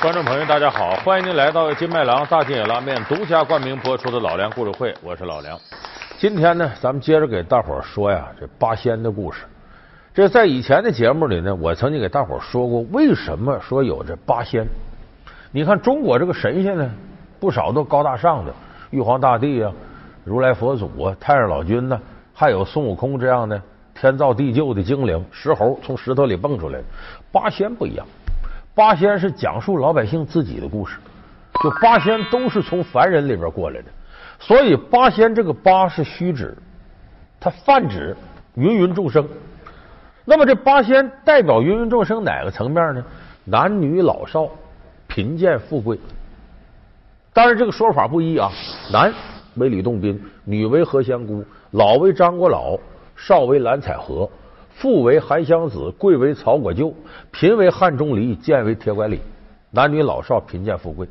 观众朋友，大家好，欢迎您来到金麦郎大金野拉面独家冠名播出的老梁故事会，我是老梁。今天呢，咱们接着给大伙儿说呀，这八仙的故事。这在以前的节目里呢，我曾经给大伙儿说过，为什么说有这八仙？你看中国这个神仙呢，不少都高大上的，玉皇大帝啊，如来佛祖啊，太上老君呢，还有孙悟空这样的天造地就的精灵，石猴从石头里蹦出来的。八仙不一样。八仙是讲述老百姓自己的故事，就八仙都是从凡人里边过来的，所以八仙这个八是虚指，它泛指芸芸众生。那么这八仙代表芸芸众生哪个层面呢？男女老少、贫贱富贵。当然这个说法不一啊，男为吕洞宾，女为何仙姑，老为张果老，少为蓝采和。富为韩湘子，贵为曹国舅，贫为汉钟离，贱为铁拐李。男女老少，贫贱富贵，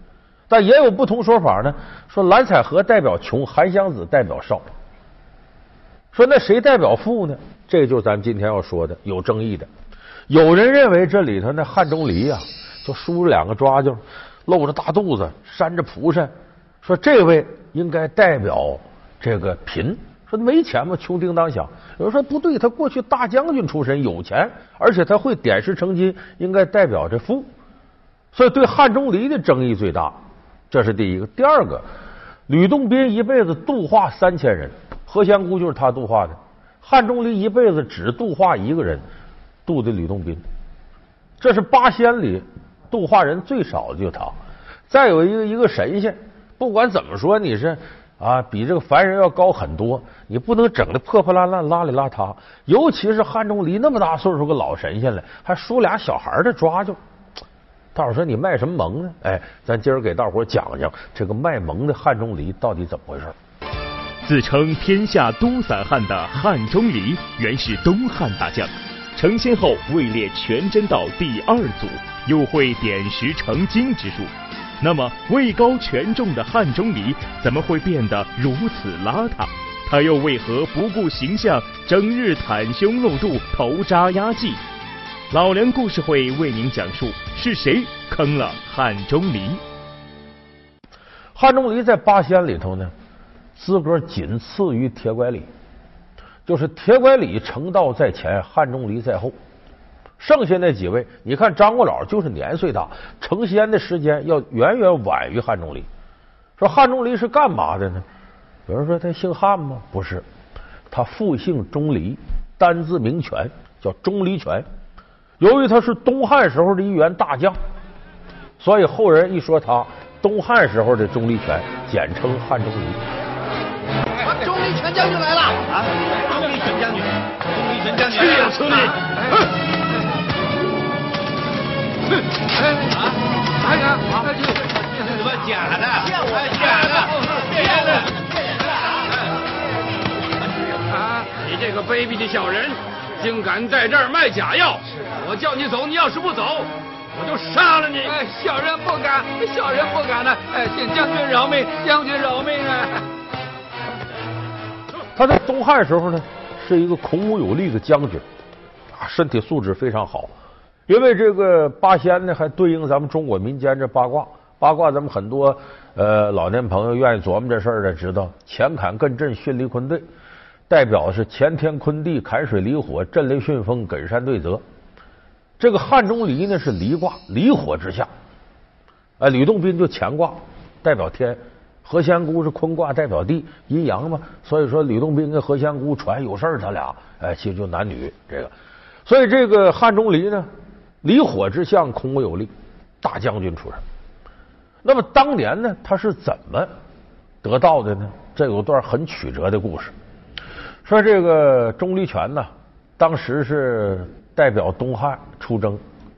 但也有不同说法呢。说蓝采和代表穷，韩湘子代表少。说那谁代表富呢？这就是咱今天要说的有争议的。有人认为这里头那汉钟离呀，就梳着两个抓髻，露着大肚子，扇着蒲扇，说这位应该代表这个贫。说没钱吗？穷叮当响。有人说不对，他过去大将军出身，有钱，而且他会点石成金，应该代表着富。所以对汉钟离的争议最大，这是第一个。第二个，吕洞宾一辈子度化三千人，何仙姑就是他度化的。汉钟离一辈子只度化一个人，度的吕洞宾。这是八仙里度化人最少的，就他。再有一个一个神仙，不管怎么说，你是。啊，比这个凡人要高很多，你不能整的破破烂烂、邋里邋遢。尤其是汉钟离那么大岁数个老神仙了，还梳俩小孩的抓髻。大伙说你卖什么萌呢？哎，咱今儿给大伙讲讲这个卖萌的汉钟离到底怎么回事。自称天下都散汉的汉钟离，原是东汉大将，成仙后位列全真道第二祖，又会点石成金之术。那么位高权重的汉钟离怎么会变得如此邋遢？他又为何不顾形象，整日袒胸露肚、头扎压髻？老梁故事会为您讲述是谁坑了汉钟离。汉钟离在八仙里头呢，资格仅次于铁拐李，就是铁拐李成道在前，汉钟离在后。剩下那几位，你看张国老就是年岁大，成仙的时间要远远晚于汉钟离。说汉钟离是干嘛的呢？有人说他姓汉吗？不是，他复姓钟离，单字名权，叫钟离权。由于他是东汉时候的一员大将，所以后人一说他东汉时候的钟离权，简称汉钟离。钟离权将军来了啊！钟离权将军，钟离权将军，去呀，兄弟！啊！哎呀，什么假的？假的！假的！啊！你这个卑鄙的小人，竟敢在这儿卖假药！我叫你走，你要是不走，我就杀了你！哎小人不敢，小人不敢呢！哎，请将军饶命，将军饶命啊！他在东汉时候呢，是一个孔武有力的将军，啊，身体素质非常好。因为这个八仙呢，还对应咱们中国民间这八卦。八卦，咱们很多呃老年朋友愿意琢磨这事儿的，知道乾坎艮震巽离坤兑，代表是乾天坤地、坎水离火、震雷巽风、艮山兑泽。这个汉钟离呢是离卦，离火之下。哎，吕洞宾就乾卦，代表天；何仙姑是坤卦，代表地，阴阳嘛。所以说，吕洞宾跟何仙姑传有事儿，他俩哎，其实就男女这个。所以这个汉钟离呢。离火之象，空有力，大将军出身。那么当年呢，他是怎么得到的呢？这有段很曲折的故事。说这个钟离权呢，当时是代表东汉出征，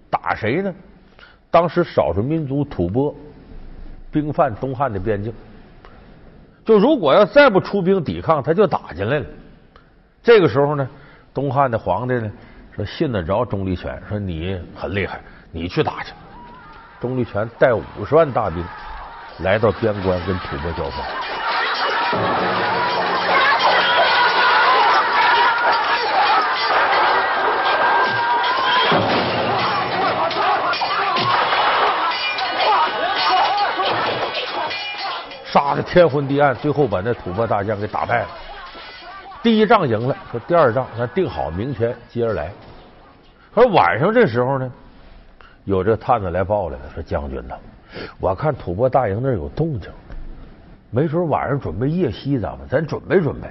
打谁呢？当时少数民族吐蕃兵犯东汉的边境，就如果要再不出兵抵抗，他就打进来了。这个时候呢，东汉的皇帝呢？说信得着钟离权说你很厉害你去打去。钟离权带五十万大军来到边关跟吐蕃交锋。杀得天昏地暗最后把那吐蕃大将给打败了。第一仗赢了，说第二仗咱定好明天接着来。可晚上这时候呢，有这探子来报来了，说将军呐，我看吐蕃大营那有动静，没准晚上准备夜袭咱们，咱准备准备。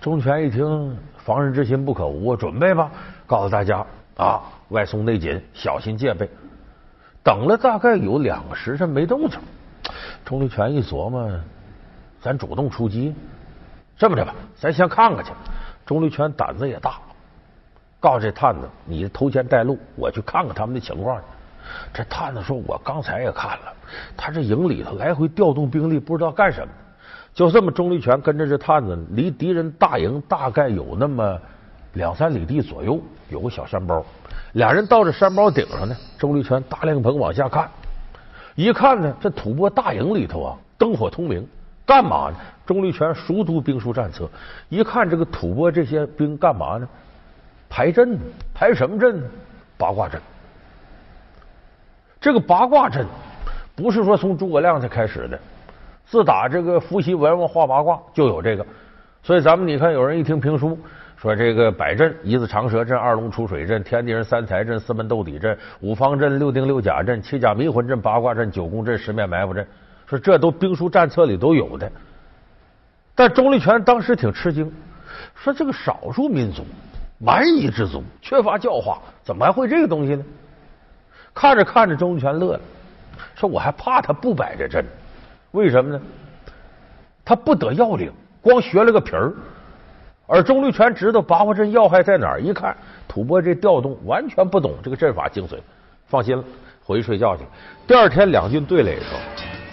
钟权一听，防人之心不可无，准备吧，告诉大家啊，外松内紧，小心戒备。等了大概有两个时辰没动静，钟立权一琢磨，咱主动出击，这么着吧，咱先看看去。钟立权胆子也大，告诉这探子，你头前带路，我去看看他们的情况。这探子说，我刚才也看了，他这营里头来回调动兵力，不知道干什么。就这么，钟立权跟着这探子，离敌人大营大概有那么两三里地左右，有个小山包。俩人到这山包顶上呢，钟立权大亮棚往下看，一看呢，这吐蕃大营里头啊，灯火通明，干嘛呢？钟立权熟读兵书战策，一看这个吐蕃这些兵干嘛呢？排阵，排什么阵？八卦阵。这个八卦阵不是说从诸葛亮才开始的。自打这个伏羲文王画八卦就有这个，所以咱们你看，有人一听评书说这个百阵：一字长蛇阵、二龙出水阵、天地人三才阵、四门斗底阵、五方阵、六丁六甲阵、七甲迷魂阵、八卦阵、九宫阵、十面埋伏阵，说这都兵书战策里都有的。但钟立权当时挺吃惊，说这个少数民族、蛮夷之族缺乏教化，怎么还会这个东西呢？看着看着，钟立权乐了，说我还怕他不摆这阵。为什么呢？他不得要领，光学了个皮儿。而钟立权知道八卦阵要害在哪儿，一看吐蕃这调动，完全不懂这个阵法精髓。放心了，回去睡觉去了。第二天两军对垒的时候，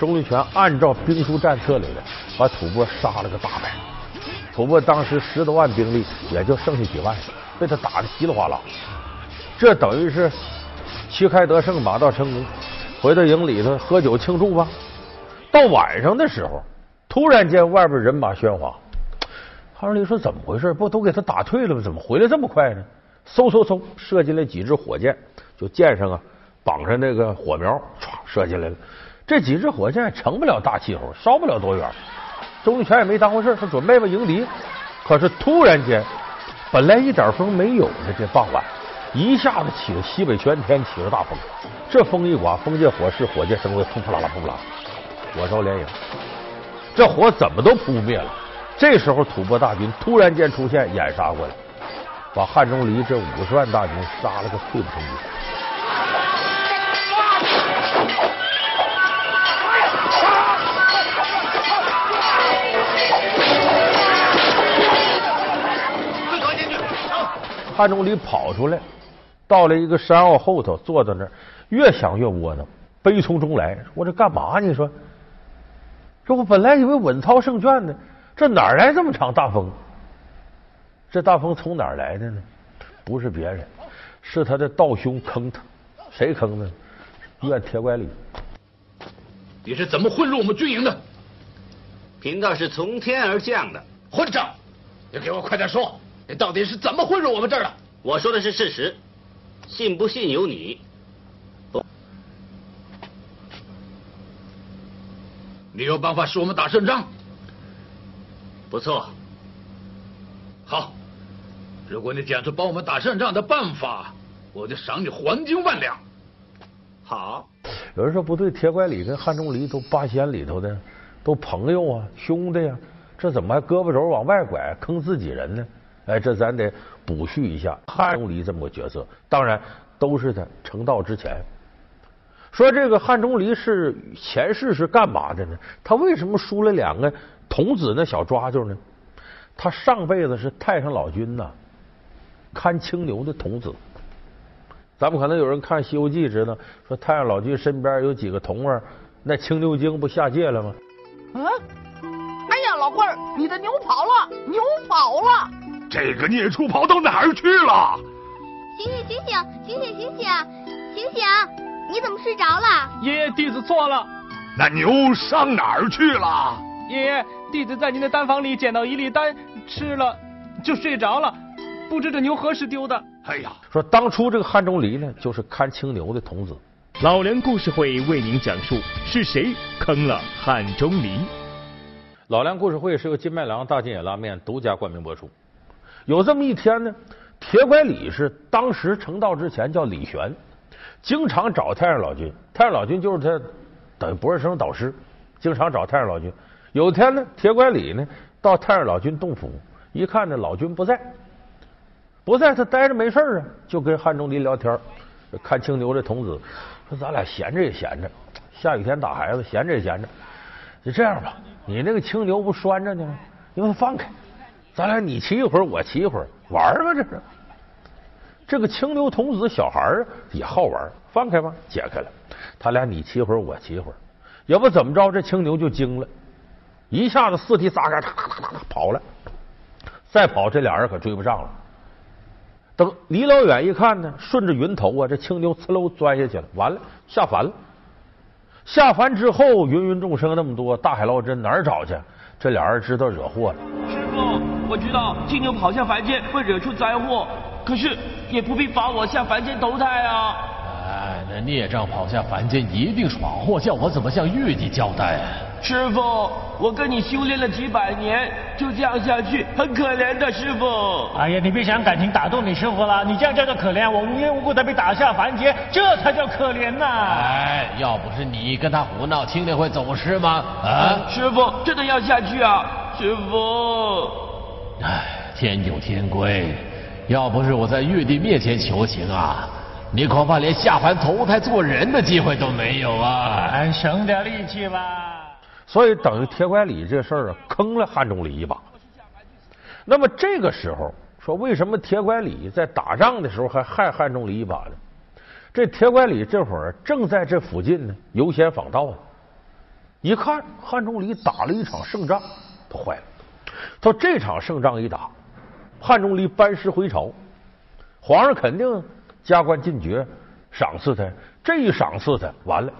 钟立权按照兵书战策里的，把吐蕃杀了个大败。吐蕃当时十多万兵力，也就剩下几万，被他打的稀里哗啦。这等于是旗开得胜，马到成功。回到营里头喝酒庆祝吧。到晚上的时候，突然间外边人马喧哗。汉中离说：“怎么回事？不都给他打退了吗？怎么回来这么快呢？”嗖嗖嗖，射进来几支火箭，就箭上啊绑上那个火苗，唰射进来了。这几支火箭成不了大气候，烧不了多远。钟立权也没当回事，他准备吧迎敌。可是突然间，本来一点风没有的这傍晚，一下子起了西北全天起了大风。这风一刮，风借火势，火箭升威，扑扑啦啦，扑扑啦。火烧连营，这火怎么都扑灭了。这时候吐蕃大军突然间出现，掩杀过来，把汉钟离这五十万大军杀了个溃不成军。汉中离跑出来，到了一个山坳后头，坐在那儿，越想越窝囊，悲从中来。我这干嘛？你说？这我本来以为稳操胜券呢，这哪来这么场大风？这大风从哪儿来的呢？不是别人，是他的道兄坑他。谁坑的？怨铁拐李。你是怎么混入我们军营的？贫道是从天而降的。混账！你给我快点说，你到底是怎么混入我们这儿的？我说的是事实，信不信由你。你有办法使我们打胜仗？不错。好，如果你讲出帮我们打胜仗的办法，我就赏你黄金万两。好。有人说不对，铁拐李跟汉钟离都八仙里头的，都朋友啊，兄弟呀，这怎么还胳膊肘往外拐，坑自己人呢？哎，这咱得补叙一下汉钟离这么个角色。当然，都是他成道之前。说这个汉钟离是前世是干嘛的呢？他为什么输了两个童子那小抓阄呢？他上辈子是太上老君呐，看青牛的童子。咱们可能有人看《西游记》知道，说太上老君身边有几个童儿，那青牛精不下界了吗？啊！哎呀，老官儿，你的牛跑了，牛跑了！这个孽畜跑到哪儿去了？醒醒醒醒醒醒醒醒醒醒！你怎么睡着了？爷爷，弟子错了。那牛上哪儿去了？爷爷，弟子在您的丹房里捡到一粒丹，吃了就睡着了，不知这牛何时丢的。哎呀，说当初这个汉钟离呢，就是看青牛的童子，老梁故事会为您讲述是谁坑了汉钟离。老梁故事会是由金麦郎大金野拉面独家冠名播出。有这么一天呢，铁拐李是当时成道之前叫李玄，经常找太上老君，太上老君就是他等于博士生导师，经常找太上老君。有天呢，铁拐李呢到太上老君洞府，一看呢老君不在，不在他待着没事啊，就跟汉钟离聊天，看青牛这童子说咱俩闲着也闲着，下雨天打孩子闲着也闲着，就这样吧，你那个青牛不拴着呢吗？你把它放开，咱俩你骑一会儿，我骑一会儿，玩儿吧这是。这个青牛童子小孩儿也好玩，放开吧，解开了，他俩你骑一会儿，我骑一会儿，要不怎么着？这青牛就惊了，一下子四蹄撒开，咔咔咔咔跑了。再跑，这俩人可追不上了。等离老远一看呢，顺着云头啊，这青牛呲溜钻下去了，完了，下凡了。下凡之后，芸芸众生那么多，大海捞针哪儿找去？这俩人知道惹祸了。师傅，我知道金牛跑下凡间会惹出灾祸，可是也不必罚我下凡间投胎啊。哎，那孽障跑下凡间一定闯祸，叫我怎么向玉帝交代？师傅，我跟你修炼了几百年，就这样下去，很可怜的，师傅。哎呀，你别想感情打动你师傅了，你这样叫做可怜，我无缘无故的被打下凡间，这才叫可怜呐！哎，要不是你跟他胡闹，青莲会走失吗？啊，师傅，真的要下去啊，师傅。哎，天有天规，要不是我在玉帝面前求情啊。你恐怕连下凡投胎做人的机会都没有啊！哎，省点力气吧。所以等于铁拐李这事儿啊，坑了汉钟离一把。那么这个时候说，为什么铁拐李在打仗的时候还害汉钟离一把呢？这铁拐李这会儿正在这附近呢，游仙访道呢。一看汉钟离打了一场胜仗，他坏了。他说这场胜仗一打，汉钟离班师回朝，皇上肯定。加官进爵，赏赐他，这一赏赐他，完了，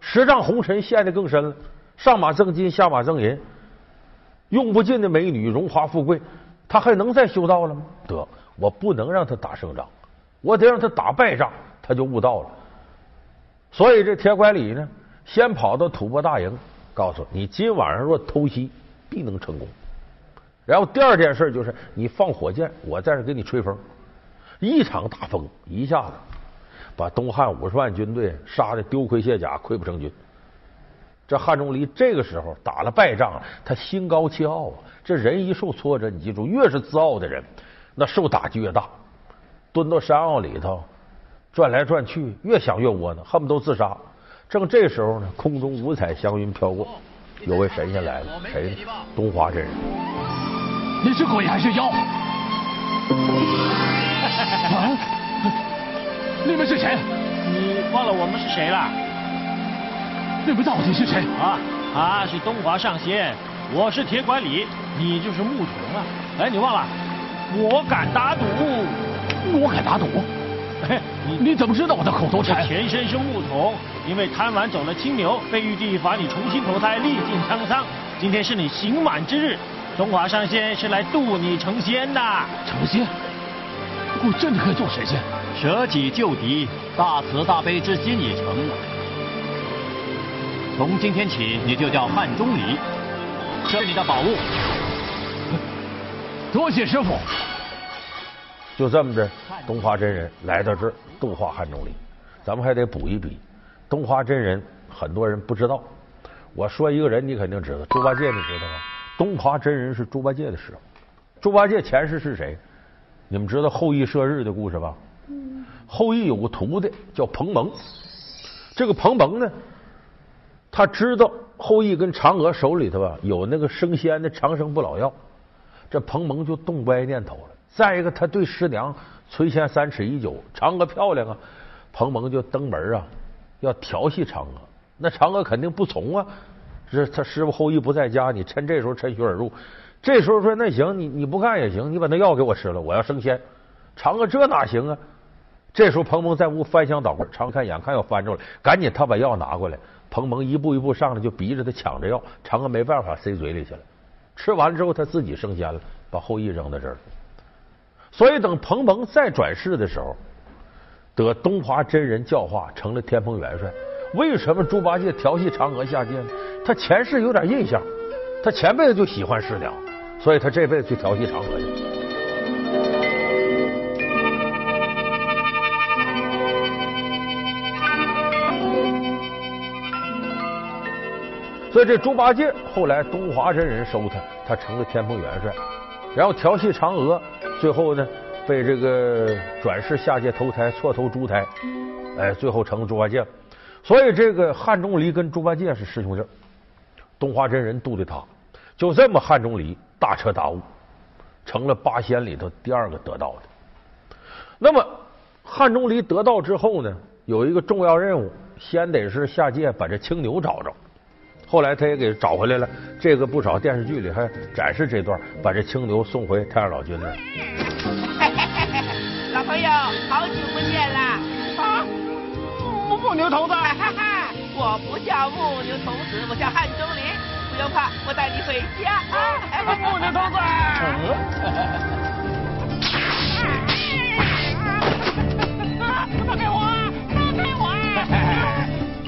十丈红尘陷得更深了。上马赠金，下马赠银，用不尽的美女，荣华富贵，他还能再修道了吗？得，我不能让他打胜仗，我得让他打败仗，他就悟道了。所以这铁拐李呢，先跑到吐蕃大营，告诉你，今晚上若偷袭，必能成功。然后第二件事就是，你放火箭，我在这给你吹风。一场大风，一下子把东汉五十万军队杀的丢盔卸甲、溃不成军。这汉钟离这个时候打了败仗，他心高气傲啊！这人一受挫折，你记住，越是自傲的人，那受打击越大。蹲到山坳里头转来转去，越想越窝囊，恨不得自杀。正这时候呢，空中五彩祥云飘过，有位神仙来了，谁呢？东华真人。你是鬼还是妖？啊！你们是谁？你忘了我们是谁了？你们到底是谁？啊，他是东华上仙，我是铁拐李，你就是牧童啊！哎，你忘了？我敢打赌，我敢打赌。你你怎么知道我的口头禅？前身是牧童，因为贪玩走了青牛，被玉帝罚你重新投胎，历尽沧桑。今天是你刑满之日，中华上仙是来渡你成仙的。成仙？我真的可以做神仙，舍己救敌，大慈大悲之心已成。从今天起，你就叫汉钟离，这是你的宝物。多谢师傅。就这么着，东华真人来到这儿度化汉钟离。咱们还得补一笔，东华真人很多人不知道。我说一个人，你肯定知道，猪八戒，你知道吗？东华真人是猪八戒的师傅。猪八戒前世是谁？你们知道后羿射日的故事吧？后羿有个徒弟叫彭蒙，这个彭蒙呢，他知道后羿跟嫦娥手里头啊有那个升仙的长生不老药，这彭蒙就动歪念头了。再一个，他对师娘垂涎三尺已久，嫦娥漂亮啊，彭蒙就登门啊要调戏嫦娥，那嫦娥肯定不从啊。这他师傅后羿不在家，你趁这时候趁虚而入。这时候说那行，你你不干也行，你把那药给我吃了，我要升仙。嫦娥这哪行啊？这时候彭蒙在屋翻箱倒柜，常看眼看要翻着了，赶紧他把药拿过来。彭蒙一步一步上来就逼着他抢着药，嫦娥没办法塞嘴里去了。吃完之后他自己升仙了，把后羿扔在这儿。所以等彭蒙再转世的时候，得东华真人教化，成了天蓬元帅。为什么猪八戒调戏嫦娥下界呢？他前世有点印象，他前辈子就喜欢师娘，所以他这辈子去调戏嫦娥去。所以这猪八戒后来东华真人收他，他成了天蓬元帅，然后调戏嫦娥，最后呢被这个转世下界投胎，错投猪胎，哎，最后成了猪八戒。所以这个汉钟离跟猪八戒是师兄弟，东华真人渡的他，就这么汉钟离大彻大悟，成了八仙里头第二个得道的。那么汉钟离得道之后呢，有一个重要任务，先得是下界把这青牛找着。后来他也给找回来了，这个不少电视剧里还展示这段，把这青牛送回太上老君那儿。我不叫木牛童子，我叫汉钟离，不用怕，我带你回家啊。木牛童子，放开我，放开我！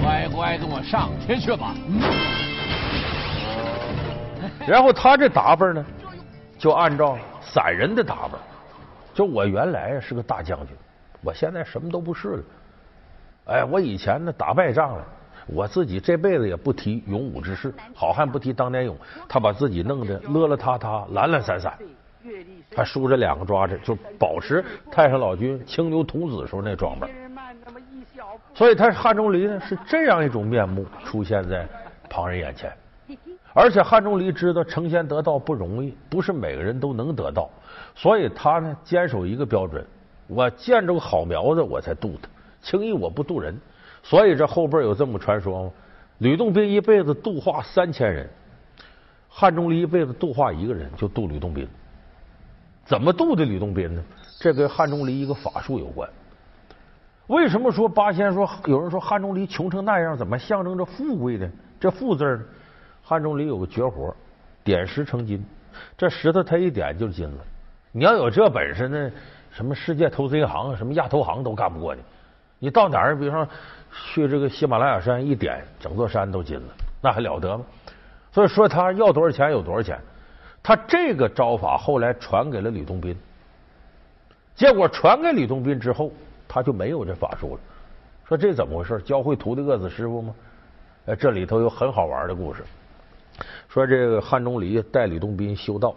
乖乖跟我上天去吧。然后他这打扮呢，就按照散人的打扮。就我原来是个大将军，我现在什么都不是了。哎，我以前呢打败仗了，我自己这辈子也不提勇武之事，好汉不提当年勇。他把自己弄得邋邋遢遢、懒懒散散，还梳着两个抓子，就保持太上老君青牛童子时候那装扮。所以，他汉钟离呢是这样一种面目出现在旁人眼前，而且汉钟离知道成仙得道不容易，不是每个人都能得到，所以他呢坚守一个标准：我见着个好苗子我才渡他，轻易我不渡人。所以这后边有这么传说吗？吕洞宾一辈子度化三千人，汉钟离一辈子度化一个人就渡吕洞宾。怎么度的吕洞宾呢？这跟汉钟离一个法术有关。为什么说八仙说有人说汉钟离穷成那样，怎么象征着富贵呢？这富字呢？汉钟离有个绝活，点石成金。这石头他一点就是金子。你要有这本事呢，什么世界投资银行、什么亚投行都干不过你。你到哪儿，比如说去这个喜马拉雅山一点，整座山都金了，那还了得吗？所以说他要多少钱有多少钱。他这个招法后来传给了吕洞宾，结果传给吕洞宾之后。他就没有这法术了。说这怎么回事？教会徒弟饿死师傅吗？哎，这里头有很好玩的故事。说这个汉钟离带吕洞宾修道，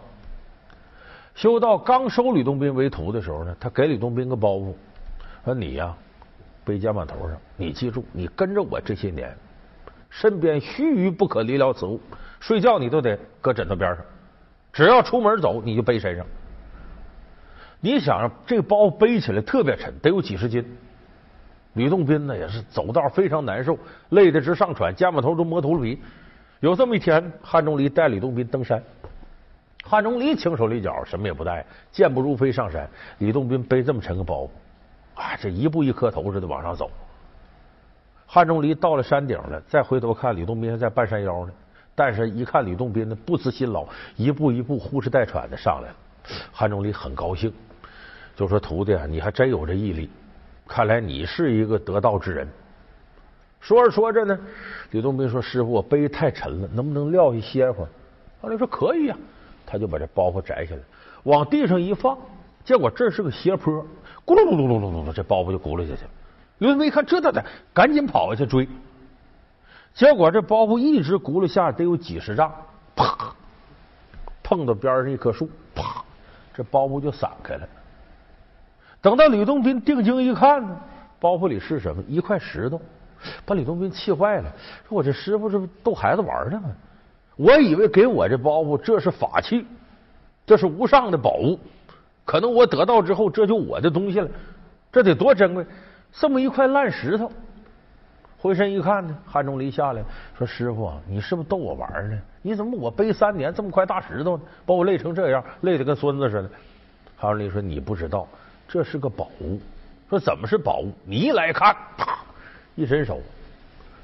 修道刚收吕洞宾为徒的时候呢，他给吕洞宾个包袱，说你呀背肩膀头上，你记住，你跟着我这些年，身边须臾不可离了此物，睡觉你都得搁枕头边上，只要出门走你就背身上。你想这包背起来特别沉，得有几十斤。吕洞宾呢也是走道非常难受，累得直上喘，肩膀头都磨秃噜皮。有这么一天，汉钟离带吕洞宾登山，汉钟离轻手利脚，什么也不带，健步如飞上山。吕洞宾背这么沉个包袱啊，这一步一磕头似的往上走。汉钟离到了山顶了，再回头看吕洞宾还在半山腰呢，但是一看吕洞宾呢不辞辛劳，一步一步呼哧带喘的上来了。汉钟离很高兴。就说徒弟啊，你还真有这毅力，看来你是一个得道之人。说着说着呢，吕洞宾说：“师傅，我背太沉了，能不能撂下歇会儿？”后来说：“可以呀。”他就把这包袱摘下来，往地上一放，结果这是个斜坡，咕噜噜噜噜噜噜，这包袱就咕噜下去了。吕洞宾一看这咋的，赶紧跑下去追，结果这包袱一直咕噜下得有几十丈，啪，碰到边上一棵树，啪，这包袱就散开了。等到吕洞宾定睛一看呢，包袱里是什么？一块石头，把吕洞宾气坏了。说：“我这师傅是不逗孩子玩呢吗？我以为给我这包袱，这是法器，这是无上的宝物。可能我得到之后，这就我的东西了。这得多珍贵！这么一块烂石头，回身一看呢，汉钟离下来说：‘师傅，你是不是逗我玩呢？你怎么我背三年这么块大石头，把我累成这样，累得跟孙子似的？’汉钟离说：‘你不知道。’这是个宝物，说怎么是宝物？你一来看，啪，一伸手，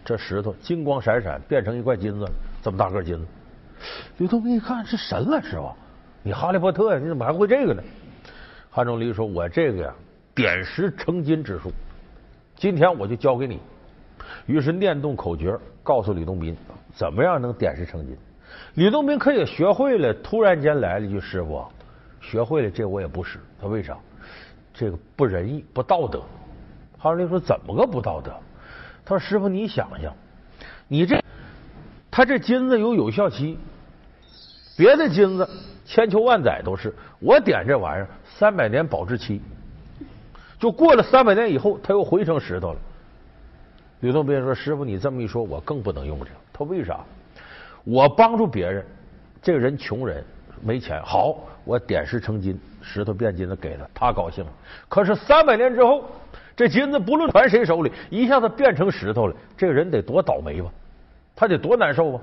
这石头金光闪闪，变成一块金子，这么大个金子。吕洞宾一看，是神了，师傅，你哈利波特呀？你怎么还会这个呢？汉钟离说：“我这个呀，点石成金之术，今天我就教给你。于是念动口诀，告诉吕洞宾怎么样能点石成金。吕洞宾可也学会了，突然间来了一句：“师傅，学会了这我也不使。”他为啥？这个不仁义，不道德。汉钟离说：“怎么个不道德？”他说：“师傅，你想想，你这他这金子有有效期，别的金子千秋万载都是，我点这玩意儿三百年保质期，就过了三百年以后，它又回成石头了。”吕洞宾说：“师傅，你这么一说，我更不能用这个。他为啥？我帮助别人，这个人穷人没钱，好，我点石成金，石头变金子给了他高兴了。可是三百年之后，这金子不论传谁手里，一下子变成石头了，这个人得多倒霉吧？他得多难受啊！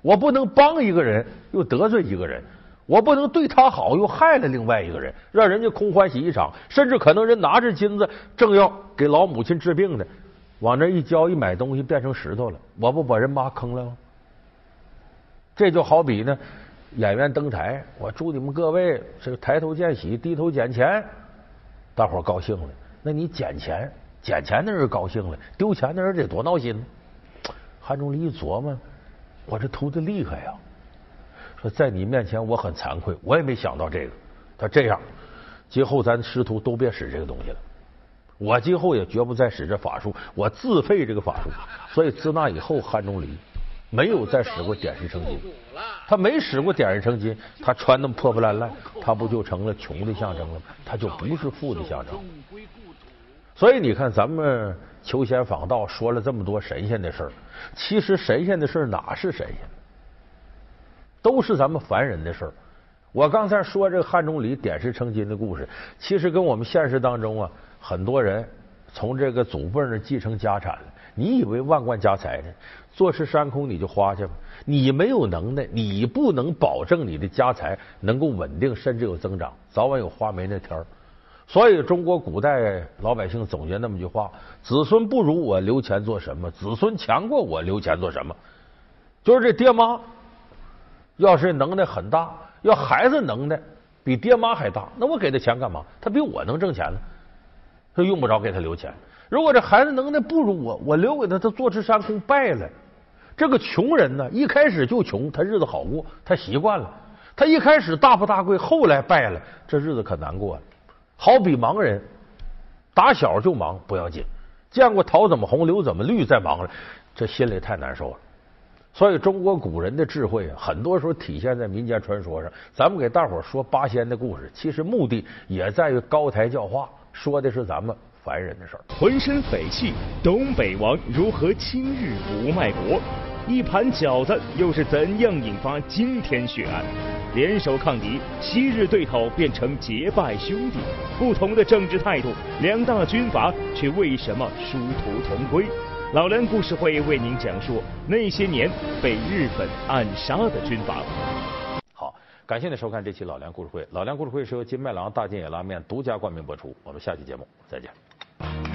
我不能帮一个人又得罪一个人，我不能对他好又害了另外一个人，让人家空欢喜一场，甚至可能人拿着金子正要给老母亲治病呢。”往那一交一买东西变成石头了，我不把人妈坑了吗？这就好比呢，演员登台，我祝你们各位这个抬头见喜，低头捡钱，大伙高兴了。那你捡钱，捡钱的人高兴了，丢钱的人得多闹心呢？汉钟离一琢磨，我这徒弟厉害呀，说在你面前我很惭愧，我也没想到这个。他这样，今后咱师徒都别使这个东西了。我今后也绝不再使这法术，我自废这个法术。所以自那以后，汉钟离没有再使过点石成金。他没使过点石成金，他穿那么破破烂烂，他不就成了穷的象征了吗？他就不是富的象征。所以你看，咱们求仙访道说了这么多神仙的事儿，其实神仙的事哪是神仙？都是咱们凡人的事儿。我刚才说这个汉钟离点石成金的故事，其实跟我们现实当中啊。很多人从这个祖辈那继承家产，你以为万贯家财呢？坐吃山空你就花去吧。你没有能耐，你不能保证你的家财能够稳定，甚至有增长，早晚有花没那天儿。所以中国古代老百姓总结那么句话：子孙不如我留钱做什么？子孙强过我留钱做什么？就是这爹妈要是能耐很大，要孩子能耐比爹妈还大，那我给他钱干嘛？他比我能挣钱呢。他用不着给他留钱。如果这孩子能耐不如我，我留给他，他坐吃山空败了。这个穷人呢，一开始就穷，他日子好过，他习惯了。他一开始大富大贵，后来败了，这日子可难过了。好比盲人，打小就盲不要紧，见过桃怎么红，柳怎么绿，再盲了，这心里太难受了。所以中国古人的智慧啊，很多时候体现在民间传说上。咱们给大伙儿说八仙的故事，其实目的也在于高台教化。说的是咱们凡人的事儿。浑身匪气，东北王如何亲日不卖国？一盘饺子又是怎样引发惊天血案？联手抗敌，昔日对头变成结拜兄弟。不同的政治态度，两大军阀却为什么殊途同归？老梁故事会为您讲述那些年被日本暗杀的军阀。好感谢您收看这期老梁故事会。老梁故事会是由金麦郎大金野拉面独家冠名播出。我们下期节目再见。